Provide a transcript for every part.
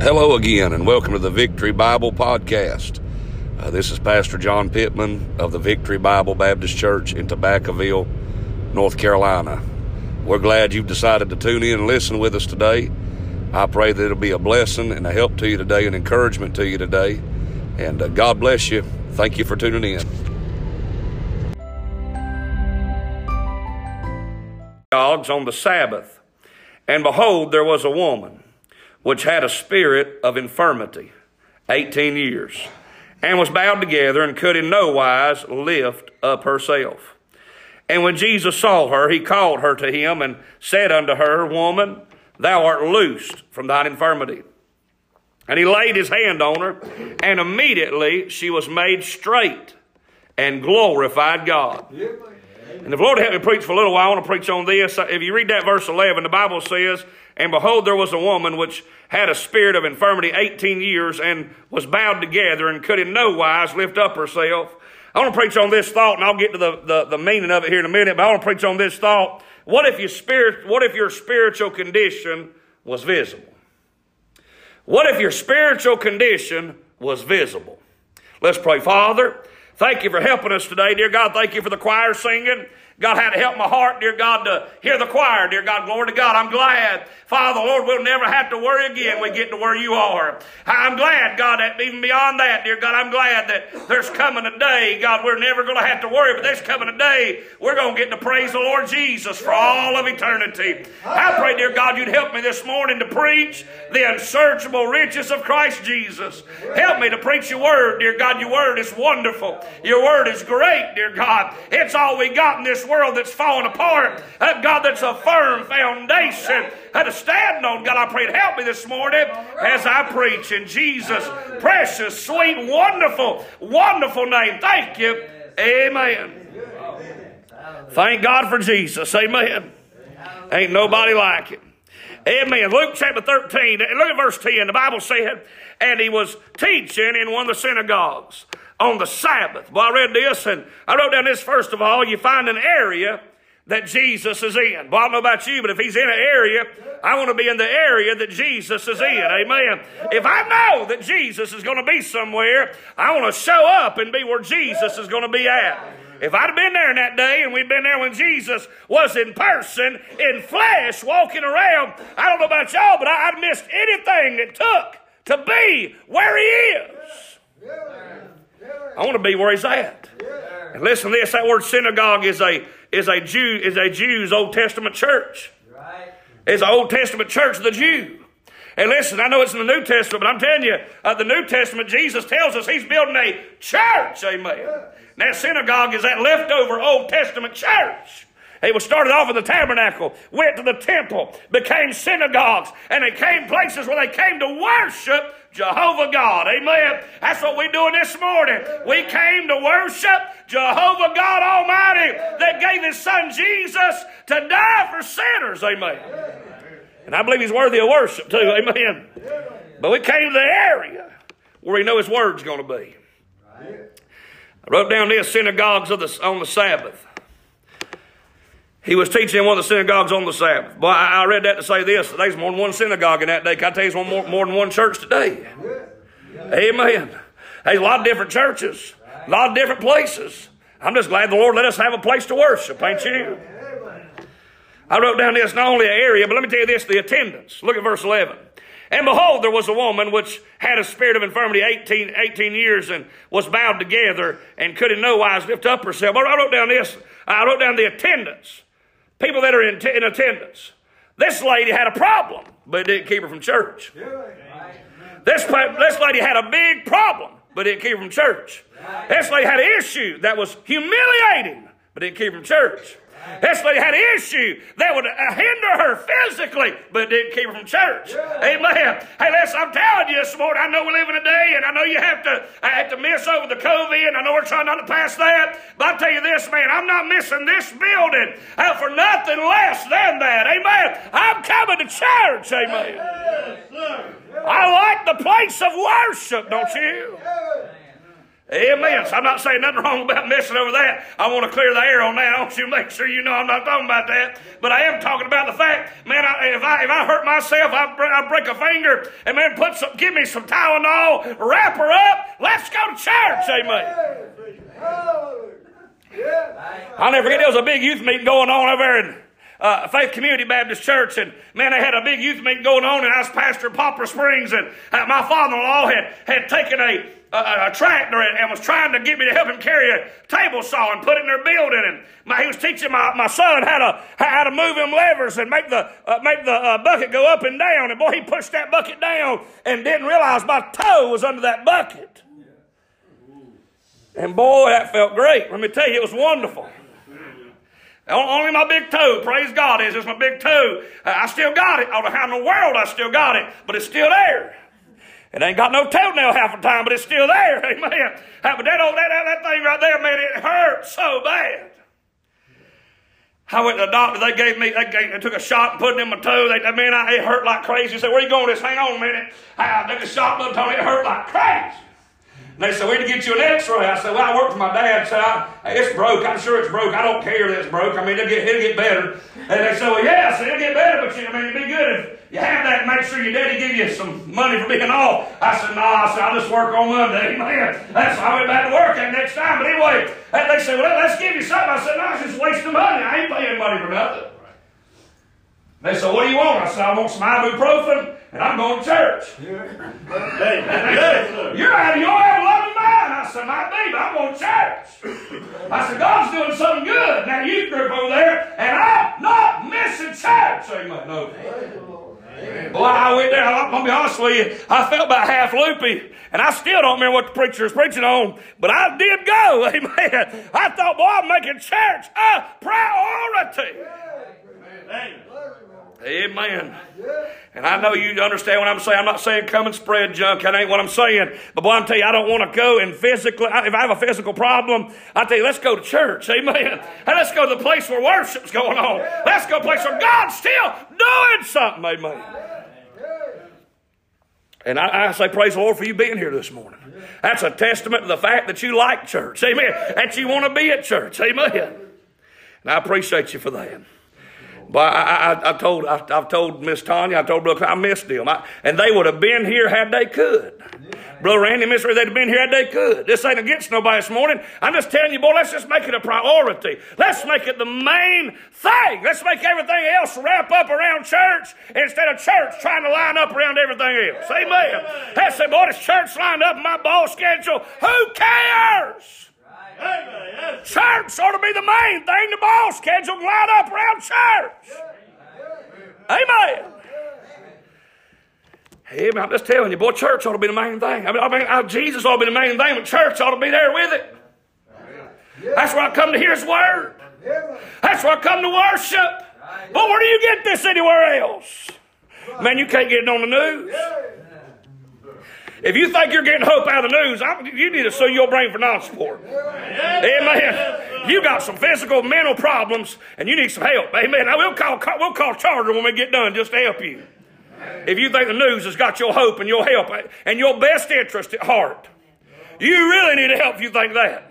Hello again, and welcome to the Victory Bible Podcast. Uh, this is Pastor John Pittman of the Victory Bible Baptist Church in Tobaccoville, North Carolina. We're glad you've decided to tune in and listen with us today. I pray that it'll be a blessing and a help to you today, an encouragement to you today. And uh, God bless you. Thank you for tuning in. Dogs on the Sabbath. And behold, there was a woman which had a spirit of infirmity, 18 years, and was bowed together and could in no wise lift up herself. And when Jesus saw her, he called her to him and said unto her, Woman, thou art loosed from thine infirmity. And he laid his hand on her, and immediately she was made straight and glorified God. And if the Lord help me preach for a little while, I want to preach on this. Uh, if you read that verse 11, the Bible says, And behold, there was a woman which had a spirit of infirmity 18 years and was bowed together and could in no wise lift up herself. I want to preach on this thought, and I'll get to the, the, the meaning of it here in a minute, but I want to preach on this thought. What if your spirit, what if your spiritual condition was visible? What if your spiritual condition was visible? Let's pray. Father, thank you for helping us today. Dear God, thank you for the choir singing. God had to help my heart, dear God, to hear the choir. Dear God, glory to God. I'm glad, Father, Lord, we'll never have to worry again. We get to where you are. I'm glad, God, that even beyond that, dear God, I'm glad that there's coming a day, God, we're never going to have to worry, but there's coming a day we're going to get to praise the Lord Jesus for all of eternity. I pray, dear God, you'd help me this morning to preach the unsearchable riches of Christ Jesus. Help me to preach your word, dear God. Your word is wonderful. Your word is great, dear God. It's all we got in this world that's falling apart. Uh, God, that's a firm foundation uh, to stand on. God, I pray to help me this morning as I preach in Jesus' precious, sweet, wonderful, wonderful name. Thank you. Amen. Thank God for Jesus. Amen. Ain't nobody like it. Amen. Luke chapter 13, look at verse 10. The Bible said, and he was teaching in one of the synagogues on the Sabbath. Well, I read this and I wrote down this first of all. You find an area that Jesus is in. Well, I don't know about you, but if he's in an area, I want to be in the area that Jesus is in. Amen. If I know that Jesus is going to be somewhere, I want to show up and be where Jesus is going to be at. If I'd have been there in that day and we'd been there when Jesus was in person, in flesh, walking around, I don't know about y'all, but I'd missed anything it took to be where he is. I want to be where he's at. And listen to this, that word synagogue is a is a Jew is a Jew's Old Testament church. It's an Old Testament church of the Jew. And listen, I know it's in the New Testament, but I'm telling you, uh, the New Testament, Jesus tells us He's building a church. Amen. That synagogue is that leftover Old Testament church. It was started off in the tabernacle, went to the temple, became synagogues, and it came places where they came to worship Jehovah God. Amen. That's what we're doing this morning. We came to worship Jehovah God Almighty that gave His Son Jesus to die for sinners. Amen. And I believe He's worthy of worship too. Amen. But we came to the area where we know His Word's going to be. I wrote down this synagogues of the, on the Sabbath. He was teaching in one of the synagogues on the Sabbath. Boy, I, I read that to say this. There's more than one synagogue in that day. Can I tell you, there's more, more than one church today? Amen. There's a lot of different churches, a lot of different places. I'm just glad the Lord let us have a place to worship, ain't you? I wrote down this, not only an area, but let me tell you this, the attendance. Look at verse 11. And behold, there was a woman which had a spirit of infirmity 18, 18 years and was bowed together and could in no wise lift up herself. I wrote down this. I wrote down the attendance. People that are in, t- in attendance. This lady had a problem, but it didn't keep her from church. This, this lady had a big problem, but it didn't keep her from church. This lady had an issue that was humiliating, but it didn't keep her from church. This lady had an issue that would uh, hinder her physically, but it didn't keep her from church. Amen. Hey, listen, I'm telling you this morning, I know we live in a day, and I know you have to I have to miss over the COVID, and I know we're trying not to pass that. But I'll tell you this, man, I'm not missing this building uh, for nothing less than that. Amen. I'm coming to church. Amen. I like the place of worship, don't you? Amen. So I'm not saying nothing wrong about messing over that. I want to clear the air on that. I want you to make sure you know I'm not talking about that. But I am talking about the fact, man, I, if I if I hurt myself, I, I break a finger, and man, put some, give me some Tylenol, wrap her up. Let's go to church. Amen. I'll never forget there was a big youth meeting going on over there in uh, Faith Community Baptist Church, and man, they had a big youth meeting going on, and I was pastor of Poplar Springs, and uh, my father-in-law had had taken a a, a, tractor and, was trying to get me to help him carry a table saw and put it in their building. And my, he was teaching my, my son how to how to move them levers and make the uh, make the uh, bucket go up and down. And boy, he pushed that bucket down and didn't realize my toe was under that bucket. And boy, that felt great. Let me tell you, it was wonderful. Only my big toe, praise God, is it's my big toe. I still got it. I don't know how in the world I still got it, but it's still there. It ain't got no toenail half the time, but it's still there. Amen. But that, old, that, that, thing right there, man, it hurt so bad. I went to the doctor. They gave me, they, gave, they took a shot and put it in my toe. They, man, I, it hurt like crazy. Said, Where you going? This, hang on a minute. I took a shot, but it hurt like crazy. And they said, we need to get you an x-ray. I said, well, I work for my dad. So I, it's broke. I'm sure it's broke. I don't care that it's broke. I mean, it'll get, it'll get better. And they said, well, yeah, I said, it'll get better, but you, I mean, it'd be good if you have that make sure your daddy give you some money for being off. I said, no, nah. I said, I'll just work on Monday. Man, that's how I went back to work that next time. But anyway, they said, well, let's give you something. I said, no, it's just wasting money. I ain't paying money for nothing. They said, what do you want? I said, I want some ibuprofen and I'm going to church. Yeah. You're out of your ever loving mind. I said, might be, but I'm going to church. I said, God's doing something good. Now youth group over there, and I'm not missing church. So you might know. Amen. Boy, I went there, I'm going to be honest with you, I felt about half loopy, and I still don't remember what the preacher was preaching on, but I did go, amen. I thought, boy, I'm making church a priority. Amen. Amen. And I know you understand what I'm saying. I'm not saying come and spread junk. That ain't what I'm saying. But boy, I'm telling you, I don't want to go and physically, if I have a physical problem, I tell you, let's go to church. Amen. And let's go to the place where worship's going on. Let's go to place where God's still doing something. Amen. And I, I, say, praise the Lord for you being here this morning. That's a testament to the fact that you like church. Amen. That you want to be at church. Amen. And I appreciate you for that. But I, I, I told I, have told Miss Tanya, I told Brother, I missed them, I, and they would have been here had they could. Brother Randy, Miss they'd have been here had they could. This ain't against nobody this morning. I'm just telling you, boy, let's just make it a priority. Let's make it the main thing. Let's make everything else wrap up around church instead of church trying to line up around everything else. Amen. I said, boy, this church lined up my ball schedule. Who cares? Church ought to be the main thing. The ball schedule line up around church. Amen. Amen. I'm just telling you, boy, church ought to be the main thing. I mean, I mean uh, Jesus ought to be the main thing, but church ought to be there with it. That's where I come to hear His Word. That's where I come to worship. But where do you get this anywhere else? Man, you can't get it on the news. If you think you're getting hope out of the news, I, you need to sue your brain for non-support. Amen. You got some physical, mental problems, and you need some help. Amen. I will call, we'll call Charter when we get done just to help you. If you think the news has got your hope and your help and your best interest at heart, you really need to help if you think that.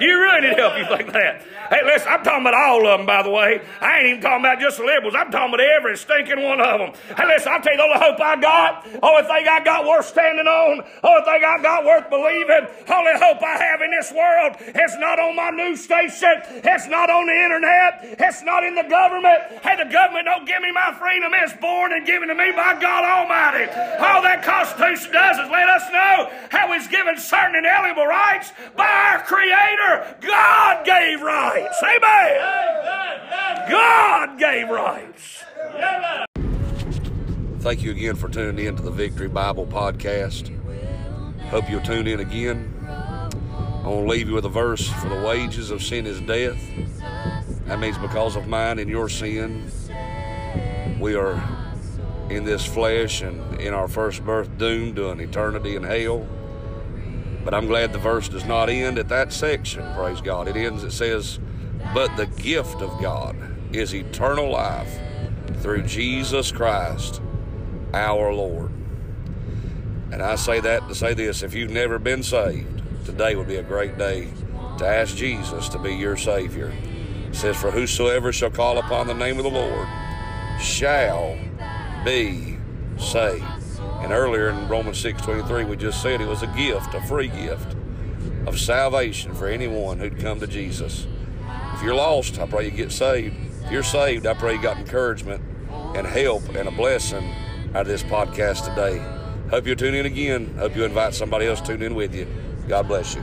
You really need help you think that. Hey, listen, I'm talking about all of them, by the way. I ain't even talking about just the liberals. I'm talking about every stinking one of them. Hey, listen, I'll tell you the only hope I got, only thing I got worth standing on, only thing I got worth believing, only hope I have in this world is not on my news station. It's not on the internet. It's not in the government. Hey, the government don't give me my freedom. It's born and given to me by God Almighty. All that Constitution does is let us know how He's given certain inalienable rights by our Creator. Creator, God gave rights. Amen. God gave rights. Thank you again for tuning in to the Victory Bible Podcast. Hope you'll tune in again. I want to leave you with a verse for the wages of sin is death. That means because of mine and your sin, we are in this flesh and in our first birth doomed to an eternity in hell. But I'm glad the verse does not end at that section, praise God. It ends, it says, But the gift of God is eternal life through Jesus Christ our Lord. And I say that to say this if you've never been saved, today would be a great day to ask Jesus to be your Savior. It says, For whosoever shall call upon the name of the Lord shall be saved. And earlier in Romans 6.23, we just said it was a gift, a free gift of salvation for anyone who'd come to Jesus. If you're lost, I pray you get saved. If you're saved, I pray you got encouragement and help and a blessing out of this podcast today. Hope you'll tune in again. Hope you invite somebody else to tune in with you. God bless you.